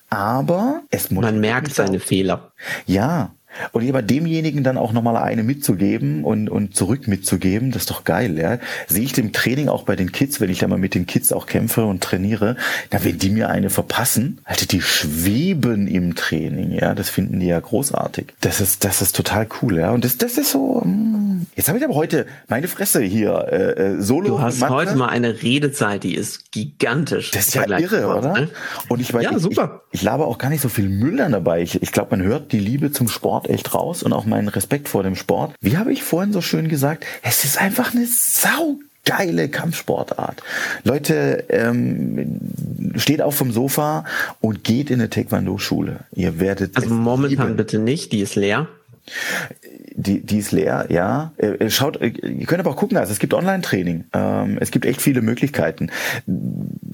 aber es Man merkt seine Fehler. Ja, und lieber demjenigen dann auch nochmal eine mitzugeben und, und zurück mitzugeben, das ist doch geil, ja. Sehe ich dem Training auch bei den Kids, wenn ich da mal mit den Kids auch kämpfe und trainiere, na, wenn die mir eine verpassen, Alter, die schweben im Training, ja, das finden die ja großartig. Das ist, das ist total cool, ja. Und das, das ist so, mm. jetzt habe ich aber heute meine Fresse hier, äh, äh Solo. Du hast heute mal eine Redezeit, die ist gigantisch. Das ist ja irre, oder? Ne? Und ich weiß, ja, super. Ich, ich laber auch gar nicht so viel Müll dann dabei. Ich, ich glaube, man hört die Liebe zum Sport Sport echt raus und auch meinen Respekt vor dem Sport. Wie habe ich vorhin so schön gesagt, es ist einfach eine sau geile Kampfsportart. Leute, ähm, steht auf vom Sofa und geht in eine Taekwondo-Schule. Ihr werdet. Also momentan lieben. bitte nicht, die ist leer die, die ist leer, ja. Äh, äh, schaut, äh, ihr könnt aber auch gucken, also es gibt Online-Training. Ähm, es gibt echt viele Möglichkeiten.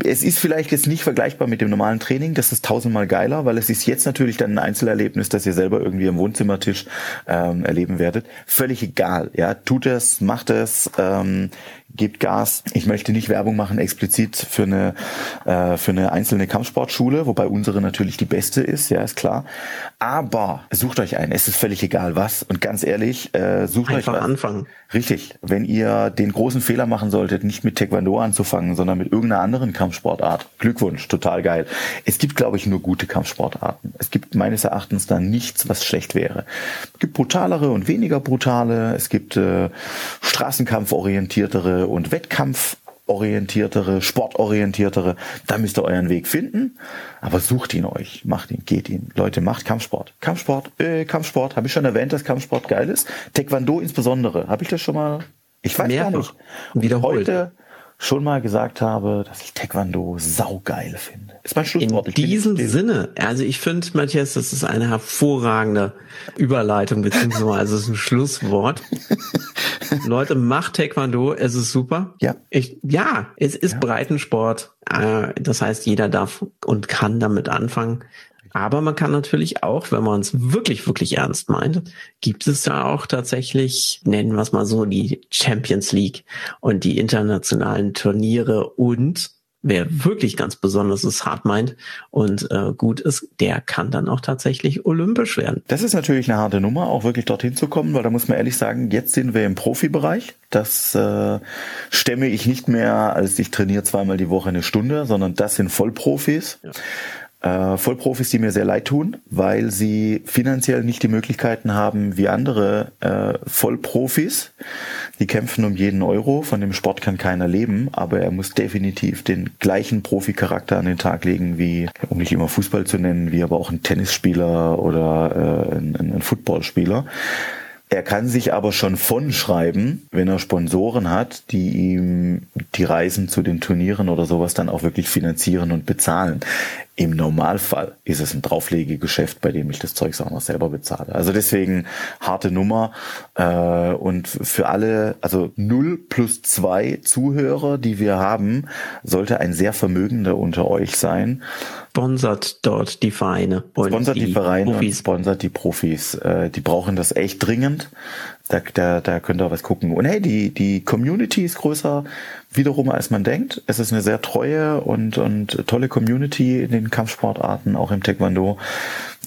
Es ist vielleicht jetzt nicht vergleichbar mit dem normalen Training, das ist tausendmal geiler, weil es ist jetzt natürlich dann ein Einzelerlebnis, das ihr selber irgendwie am Wohnzimmertisch ähm, erleben werdet. Völlig egal, ja. Tut es, macht es. Ähm, gebt Gas. Ich möchte nicht Werbung machen explizit für eine äh, für eine einzelne Kampfsportschule, wobei unsere natürlich die beste ist, ja ist klar. Aber sucht euch einen. Es ist völlig egal was. Und ganz ehrlich, äh, sucht Einfach euch was. anfangen. Richtig. Wenn ihr den großen Fehler machen solltet, nicht mit Taekwondo anzufangen, sondern mit irgendeiner anderen Kampfsportart. Glückwunsch, total geil. Es gibt, glaube ich, nur gute Kampfsportarten. Es gibt meines Erachtens da nichts, was schlecht wäre. Es gibt brutalere und weniger brutale. Es gibt äh, Straßenkampforientiertere und Wettkampf kampforientiertere, sportorientiertere, da müsst ihr euren Weg finden. Aber sucht ihn euch, macht ihn, geht ihn. Leute, macht Kampfsport. Kampfsport, äh, Kampfsport, habe ich schon erwähnt, dass Kampfsport geil ist. Taekwondo insbesondere, habe ich das schon mal? Ich weiß Mehrfach. gar nicht. Wiederholt. Heute schon mal gesagt habe, dass ich Taekwondo saugeil finde. Ist mein Schlusswort. In diesem Sinne, also ich finde, Matthias, das ist eine hervorragende Überleitung, beziehungsweise es ist ein Schlusswort. [LAUGHS] Leute, macht Taekwondo, es ist super. Ja. Ich, ja, es ist ja. Breitensport. Äh, das heißt, jeder darf und kann damit anfangen. Aber man kann natürlich auch, wenn man es wirklich, wirklich ernst meint, gibt es da auch tatsächlich, nennen wir es mal so, die Champions League und die internationalen Turniere und wer wirklich ganz besonders es hart meint und äh, gut ist, der kann dann auch tatsächlich olympisch werden. Das ist natürlich eine harte Nummer, auch wirklich dorthin zu kommen, weil da muss man ehrlich sagen, jetzt sind wir im Profibereich. Das äh, stemme ich nicht mehr, als ich trainiere zweimal die Woche eine Stunde, sondern das sind Vollprofis. Ja äh, Vollprofis, die mir sehr leid tun, weil sie finanziell nicht die Möglichkeiten haben wie andere äh, Vollprofis. Die kämpfen um jeden Euro, von dem Sport kann keiner leben, aber er muss definitiv den gleichen Proficharakter an den Tag legen wie, um nicht immer Fußball zu nennen, wie aber auch ein Tennisspieler oder äh, ein, ein Footballspieler. Er kann sich aber schon von schreiben, wenn er Sponsoren hat, die ihm die Reisen zu den Turnieren oder sowas dann auch wirklich finanzieren und bezahlen. Im Normalfall ist es ein Drauflegegeschäft, bei dem ich das Zeug auch noch selber bezahle. Also deswegen harte Nummer. Äh, und für alle, also 0 plus 2 Zuhörer, die wir haben, sollte ein sehr Vermögender unter euch sein. Sponsert dort die Vereine. Sponsert die, die Vereine Profis. und sponsert die Profis. Äh, die brauchen das echt dringend. Da, da, da könnt ihr was gucken. Und hey, die, die Community ist größer wiederum, als man denkt. Es ist eine sehr treue und, und tolle Community in den Kampfsportarten, auch im Taekwondo.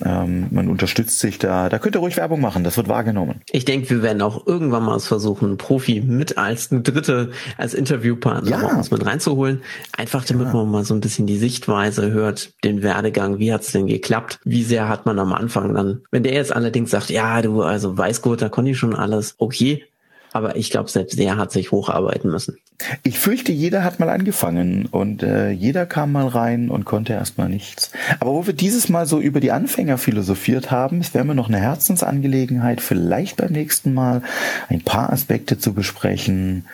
Ähm, man unterstützt sich da. Da könnt ihr ruhig Werbung machen, das wird wahrgenommen. Ich denke, wir werden auch irgendwann mal versuchen, einen Profi mit als eine dritte, als Interviewpartner ja. uns mit reinzuholen. Einfach damit ja. man mal so ein bisschen die Sichtweise hört, den Werdegang, wie hat's denn geklappt? Wie sehr hat man am Anfang dann, wenn der jetzt allerdings sagt, ja, du, also Weißgurt, da konnte ich schon alles, okay, aber ich glaube, selbst der hat sich hocharbeiten müssen. Ich fürchte, jeder hat mal angefangen und äh, jeder kam mal rein und konnte erstmal nichts. Aber wo wir dieses Mal so über die Anfänger philosophiert haben, es wäre mir noch eine Herzensangelegenheit, vielleicht beim nächsten Mal ein paar Aspekte zu besprechen,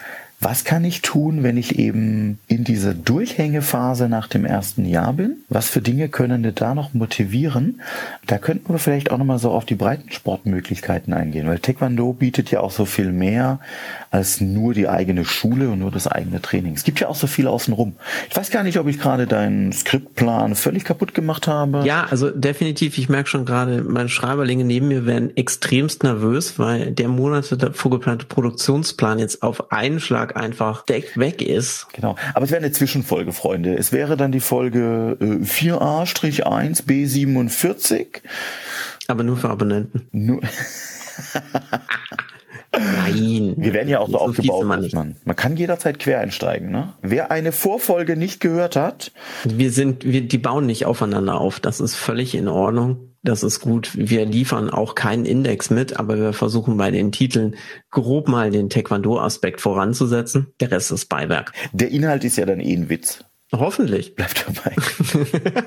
was kann ich tun, wenn ich eben in dieser Durchhängephase nach dem ersten Jahr bin? Was für Dinge können da noch motivieren? Da könnten wir vielleicht auch nochmal so auf die Breitensportmöglichkeiten eingehen, weil Taekwondo bietet ja auch so viel mehr als nur die eigene Schule und nur das eigene Training. Es gibt ja auch so viel außenrum. Ich weiß gar nicht, ob ich gerade deinen Skriptplan völlig kaputt gemacht habe. Ja, also definitiv. Ich merke schon gerade, meine Schreiberlinge neben mir werden extremst nervös, weil der Monate vorgeplante Produktionsplan jetzt auf einen Schlag Tag einfach weg ist. Genau. Aber es wäre eine Zwischenfolge, Freunde. Es wäre dann die Folge äh, 4a-1 B47. Aber nur für Abonnenten. Nur. [LAUGHS] Nein. Wir werden ja auch so, so aufgebaut, man, man, man kann jederzeit quer einsteigen. Ne? Wer eine Vorfolge nicht gehört hat. Wir sind, wir, die bauen nicht aufeinander auf. Das ist völlig in Ordnung. Das ist gut. Wir liefern auch keinen Index mit, aber wir versuchen bei den Titeln grob mal den Taekwondo-Aspekt voranzusetzen. Der Rest ist Beiwerk. Der Inhalt ist ja dann eh ein Witz. Hoffentlich. Bleibt dabei. [LAUGHS]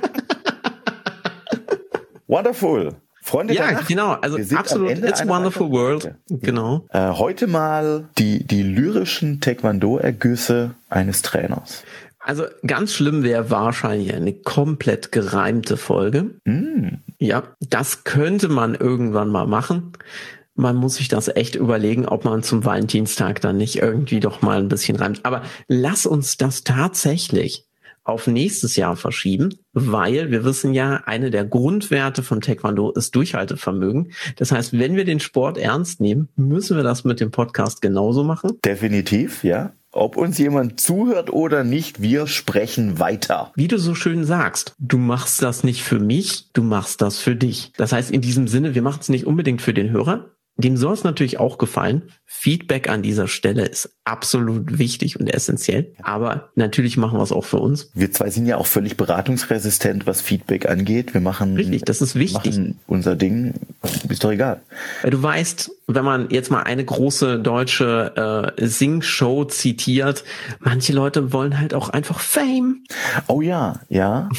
Wonderful. Freunde ja, genau. Also absolut, it's a wonderful world. Genau. Äh, heute mal die, die lyrischen Taekwondo-Ergüsse eines Trainers. Also ganz schlimm wäre wahrscheinlich eine komplett gereimte Folge. Mm. Ja, das könnte man irgendwann mal machen. Man muss sich das echt überlegen, ob man zum Valentinstag dann nicht irgendwie doch mal ein bisschen reimt. Aber lass uns das tatsächlich auf nächstes Jahr verschieben, weil wir wissen ja, eine der Grundwerte von Taekwondo ist Durchhaltevermögen. Das heißt, wenn wir den Sport ernst nehmen, müssen wir das mit dem Podcast genauso machen. Definitiv, ja. Ob uns jemand zuhört oder nicht, wir sprechen weiter. Wie du so schön sagst, du machst das nicht für mich, du machst das für dich. Das heißt in diesem Sinne, wir machen es nicht unbedingt für den Hörer, dem soll es natürlich auch gefallen. Feedback an dieser Stelle ist absolut wichtig und essentiell. Aber natürlich machen wir es auch für uns. Wir zwei sind ja auch völlig beratungsresistent, was Feedback angeht. Wir machen, Richtig, das ist wichtig. machen unser Ding. Ist doch egal. Du weißt, wenn man jetzt mal eine große deutsche äh, Sing-Show zitiert, manche Leute wollen halt auch einfach Fame. Oh ja, ja.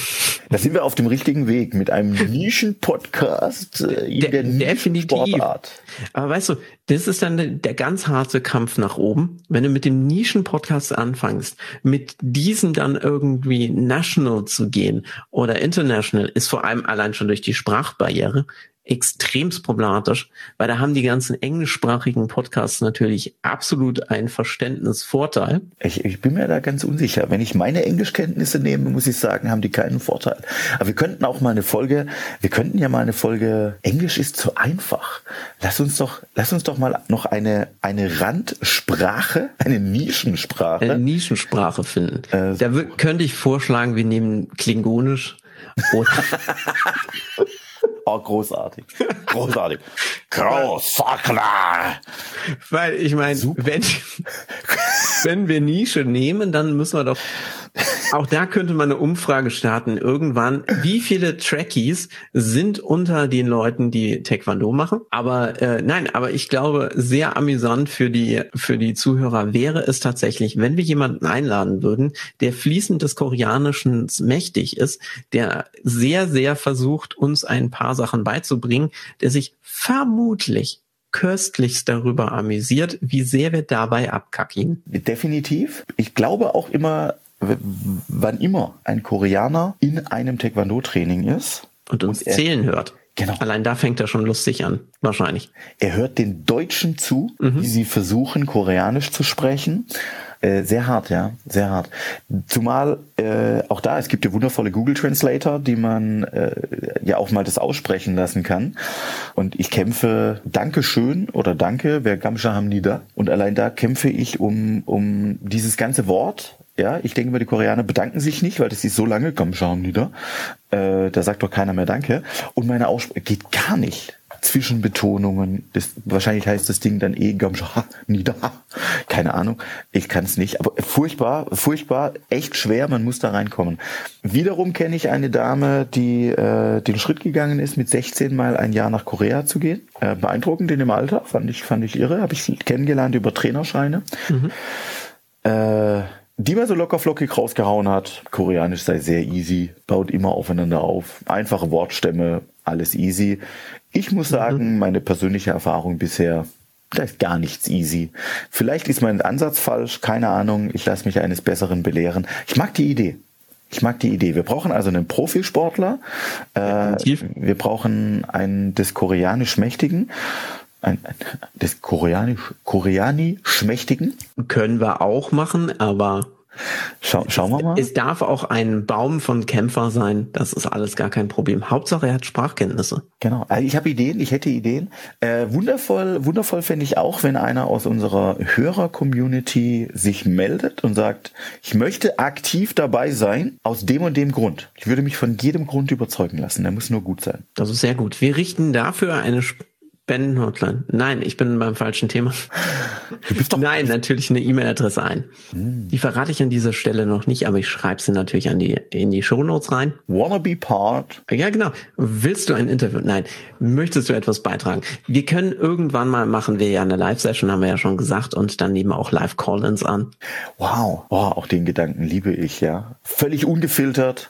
Da sind wir auf dem richtigen Weg mit einem [LAUGHS] Nischen-Podcast äh, in De- der definitiv. Sportart. Aber weißt du, das ist dann der- ganz harte Kampf nach oben. Wenn du mit dem Nischen-Podcast anfängst, mit diesem dann irgendwie national zu gehen oder international, ist vor allem allein schon durch die Sprachbarriere extremst problematisch, weil da haben die ganzen englischsprachigen Podcasts natürlich absolut einen Verständnisvorteil. Ich, ich bin mir da ganz unsicher. Wenn ich meine Englischkenntnisse nehme, muss ich sagen, haben die keinen Vorteil. Aber wir könnten auch mal eine Folge, wir könnten ja mal eine Folge, Englisch ist zu einfach. Lass uns doch, lass uns doch mal noch eine, eine Randsprache, eine Nischensprache. Eine Nischensprache finden. Äh, da könnte ich vorschlagen, wir nehmen Klingonisch oder [LAUGHS] [LAUGHS] Oh, großartig. Großartig. Großartig. Weil ich meine, wenn, wenn wir Nische nehmen, dann müssen wir doch. Auch da könnte man eine Umfrage starten irgendwann. Wie viele Trekkies sind unter den Leuten, die Taekwondo machen? Aber äh, nein, aber ich glaube, sehr amüsant für die für die Zuhörer wäre es tatsächlich, wenn wir jemanden einladen würden, der fließend des Koreanischen mächtig ist, der sehr sehr versucht, uns ein paar Sachen beizubringen, der sich vermutlich köstlichst darüber amüsiert, wie sehr wir dabei abkacken. Definitiv. Ich glaube auch immer, wann immer ein Koreaner in einem Taekwondo-Training ist, Und uns Und er- zählen hört. Genau. Allein da fängt er schon lustig an, wahrscheinlich. er hört den Deutschen zu, Mhm. wie sie versuchen, Koreanisch zu sprechen. Äh, sehr hart, ja, sehr hart. Zumal äh, auch da, es gibt ja wundervolle Google Translator, die man äh, ja auch mal das aussprechen lassen kann. Und ich kämpfe Dankeschön oder Danke, wer Gamscha haben nie da. Und allein da kämpfe ich um, um dieses ganze Wort. Ja, ich denke mal, die Koreaner bedanken sich nicht, weil das ist so lange, Gamscha haben nie da. Äh, da sagt doch keiner mehr Danke. Und meine Aussprache geht gar nicht. Zwischenbetonungen. Das, wahrscheinlich heißt das Ding dann eh Gamsha, [LAUGHS] Nida. Keine Ahnung. Ich kann es nicht. Aber furchtbar, furchtbar, echt schwer. Man muss da reinkommen. Wiederum kenne ich eine Dame, die äh, den Schritt gegangen ist, mit 16 mal ein Jahr nach Korea zu gehen. Äh, beeindruckend in dem Alter. Fand ich, fand ich irre. Habe ich kennengelernt über Trainerscheine. Äh, die mal so locker flockig rausgehauen hat. Koreanisch sei sehr easy, baut immer aufeinander auf. Einfache Wortstämme, alles easy. Ich muss sagen, meine persönliche Erfahrung bisher, da ist gar nichts easy. Vielleicht ist mein Ansatz falsch, keine Ahnung. Ich lasse mich eines Besseren belehren. Ich mag die Idee. Ich mag die Idee. Wir brauchen also einen Profisportler. Äh, wir brauchen einen des Koreanisch Mächtigen. Ein, ein, des Koreanisch, Koreanisch Mächtigen. Können wir auch machen, aber Schau, schauen wir mal. es darf auch ein Baum von Kämpfer sein. Das ist alles gar kein Problem. Hauptsache, er hat Sprachkenntnisse. Genau. Also ich habe Ideen, ich hätte Ideen. Äh, wundervoll, wundervoll fände ich auch, wenn einer aus unserer Hörer-Community sich meldet und sagt, ich möchte aktiv dabei sein, aus dem und dem Grund. Ich würde mich von jedem Grund überzeugen lassen. Der muss nur gut sein. Das ist sehr gut. Wir richten dafür eine Spendenhotline. Nein, ich bin beim falschen Thema. Nein, natürlich eine E-Mail-Adresse ein. Die verrate ich an dieser Stelle noch nicht, aber ich schreibe sie natürlich an die, in die Shownotes rein. wanna be part. Ja, genau. Willst du ein Interview? Nein. Möchtest du etwas beitragen? Wir können irgendwann mal machen wir ja eine Live-Session, haben wir ja schon gesagt, und dann nehmen wir auch Live-Call-ins an. Wow. Oh, auch den Gedanken liebe ich, ja. Völlig ungefiltert.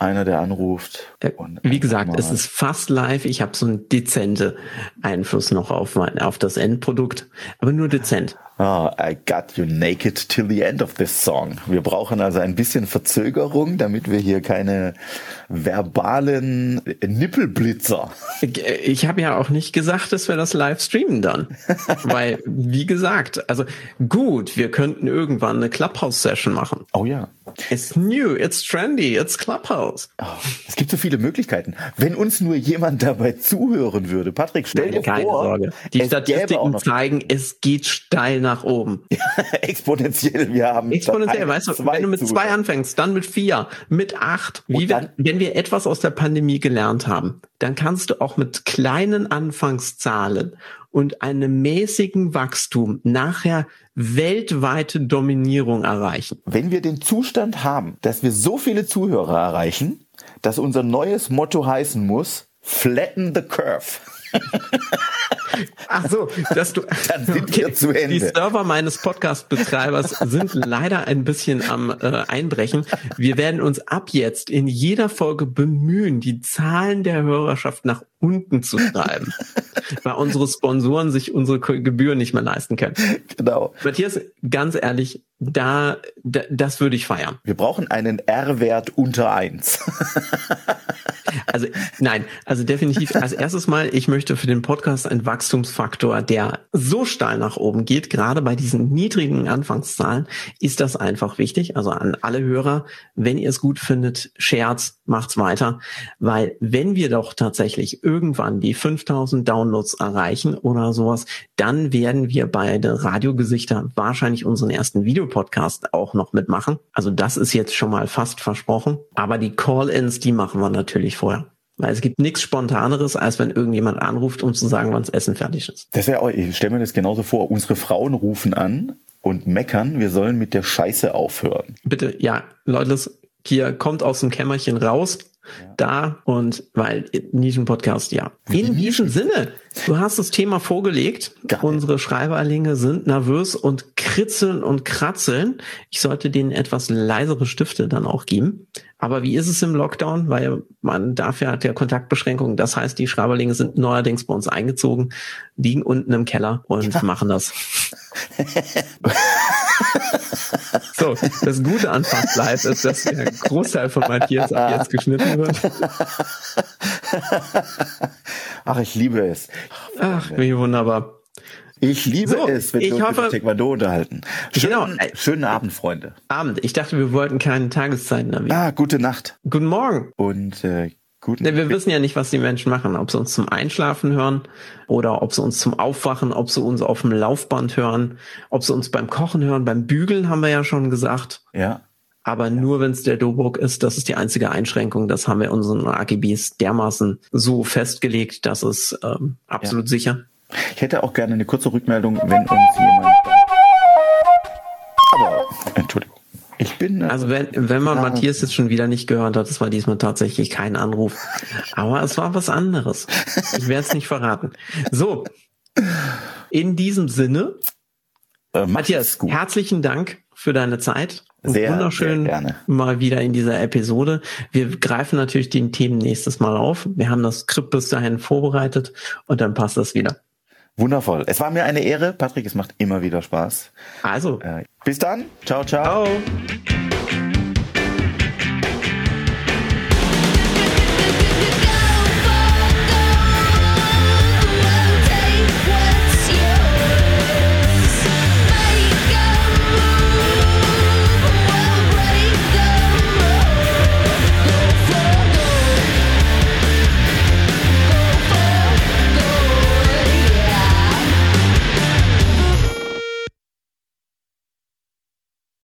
Einer, der anruft. Äh, Wie gesagt, es ist fast live. Ich habe so einen dezente Einfluss noch auf, mein, auf das Endprodukt, aber nur dezent. Ah, I got you naked till the end of this song. Wir brauchen also ein bisschen Verzögerung, damit wir hier keine verbalen Nippelblitzer. Ich, ich habe ja auch nicht gesagt, dass wir das live streamen dann. [LAUGHS] Weil, wie gesagt, also gut, wir könnten irgendwann eine Clubhouse-Session machen. Oh ja. It's new, it's trendy, it's Clubhouse. Oh, es gibt so viele Möglichkeiten. Wenn uns nur jemand dabei zuhören würde. Patrick, stell dir Keine vor, Sorge. Die Statistiken zeigen, es geht steil nach oben. [LAUGHS] exponentiell. Wir haben Exponentiell, ein, weißt du, wenn du mit Zuhörer. zwei anfängst, dann mit vier, mit acht. Wie wir, wenn wir etwas aus der Pandemie gelernt haben, dann kannst du auch mit kleinen Anfangszahlen und einem mäßigen Wachstum nachher weltweite Dominierung erreichen. Wenn wir den Zustand haben, dass wir so viele Zuhörer erreichen, dass unser neues Motto heißen muss, flatten the curve. Ach so, dass du. [LAUGHS] Dann sind okay. wir zu Ende. Die Server meines Podcast-Betreibers sind leider ein bisschen am äh, Einbrechen. Wir werden uns ab jetzt in jeder Folge bemühen, die Zahlen der Hörerschaft nach unten zu treiben, [LAUGHS] weil unsere Sponsoren sich unsere Gebühren nicht mehr leisten können. Genau. Matthias, ganz ehrlich, da, da das würde ich feiern. Wir brauchen einen R-Wert unter eins. [LAUGHS] also nein, also definitiv als erstes mal, ich möchte für den Podcast einen Wachstumsfaktor, der so steil nach oben geht, gerade bei diesen niedrigen Anfangszahlen, ist das einfach wichtig. Also an alle Hörer, wenn ihr es gut findet, Scherz, macht's weiter, weil wenn wir doch tatsächlich irgendwann die 5000 Downloads erreichen oder sowas, dann werden wir bei der Radiogesichter wahrscheinlich unseren ersten Videopodcast auch noch mitmachen. Also das ist jetzt schon mal fast versprochen. Aber die Call-ins, die machen wir natürlich vorher. Weil es gibt nichts Spontaneres, als wenn irgendjemand anruft, um zu sagen, wann das Essen fertig ist. Das wäre auch, ich stelle mir das genauso vor. Unsere Frauen rufen an und meckern, wir sollen mit der Scheiße aufhören. Bitte, ja, Leute, hier kommt aus dem Kämmerchen raus, ja. da und weil Nischen-Podcast, ja. In diesem Sinne, du hast das Thema vorgelegt. Geil. Unsere Schreiberlinge sind nervös und kritzeln und kratzeln. Ich sollte denen etwas leisere Stifte dann auch geben. Aber wie ist es im Lockdown? Weil man darf ja der Kontaktbeschränkungen. Das heißt, die Schreiberlinge sind neuerdings bei uns eingezogen, liegen unten im Keller und ja. machen das. [LAUGHS] so, das Gute an Fast Live ist, dass der Großteil von Matthias ab jetzt geschnitten wird. Ach, ich liebe es. Ach, wie wunderbar. Ich liebe so, es, wenn wir uns hoffe, Taekwondo unterhalten. Schönen, genau. schönen Abend, Freunde. Abend. Ich dachte, wir wollten keine Tageszeiten erwähnen. Ah, gute Nacht. Guten Morgen. Und äh, guten Denn wir wissen ja nicht, was die Menschen machen. Ob sie uns zum Einschlafen hören oder ob sie uns zum Aufwachen, ob sie uns auf dem Laufband hören, ob sie uns beim Kochen hören, beim Bügeln haben wir ja schon gesagt. Ja. Aber nur wenn es der Dobruck ist, das ist die einzige Einschränkung. Das haben wir in unseren AGBs dermaßen so festgelegt, dass es ähm, absolut ja. sicher. Ich hätte auch gerne eine kurze Rückmeldung, wenn uns jemand. Aber, Entschuldigung. Ich bin. Äh, also wenn, wenn man Matthias jetzt schon wieder nicht gehört hat, das war diesmal tatsächlich kein Anruf. Aber es war was anderes. Ich werde es nicht verraten. So. In diesem Sinne, äh, Matthias, herzlichen Dank für deine Zeit. Sehr, wunderschön sehr gerne. mal wieder in dieser Episode. Wir greifen natürlich die Themen nächstes Mal auf. Wir haben das Skript bis dahin vorbereitet und dann passt das wieder. Wundervoll. Es war mir eine Ehre, Patrick. Es macht immer wieder Spaß. Also. Äh, bis dann. Ciao, ciao. Ciao.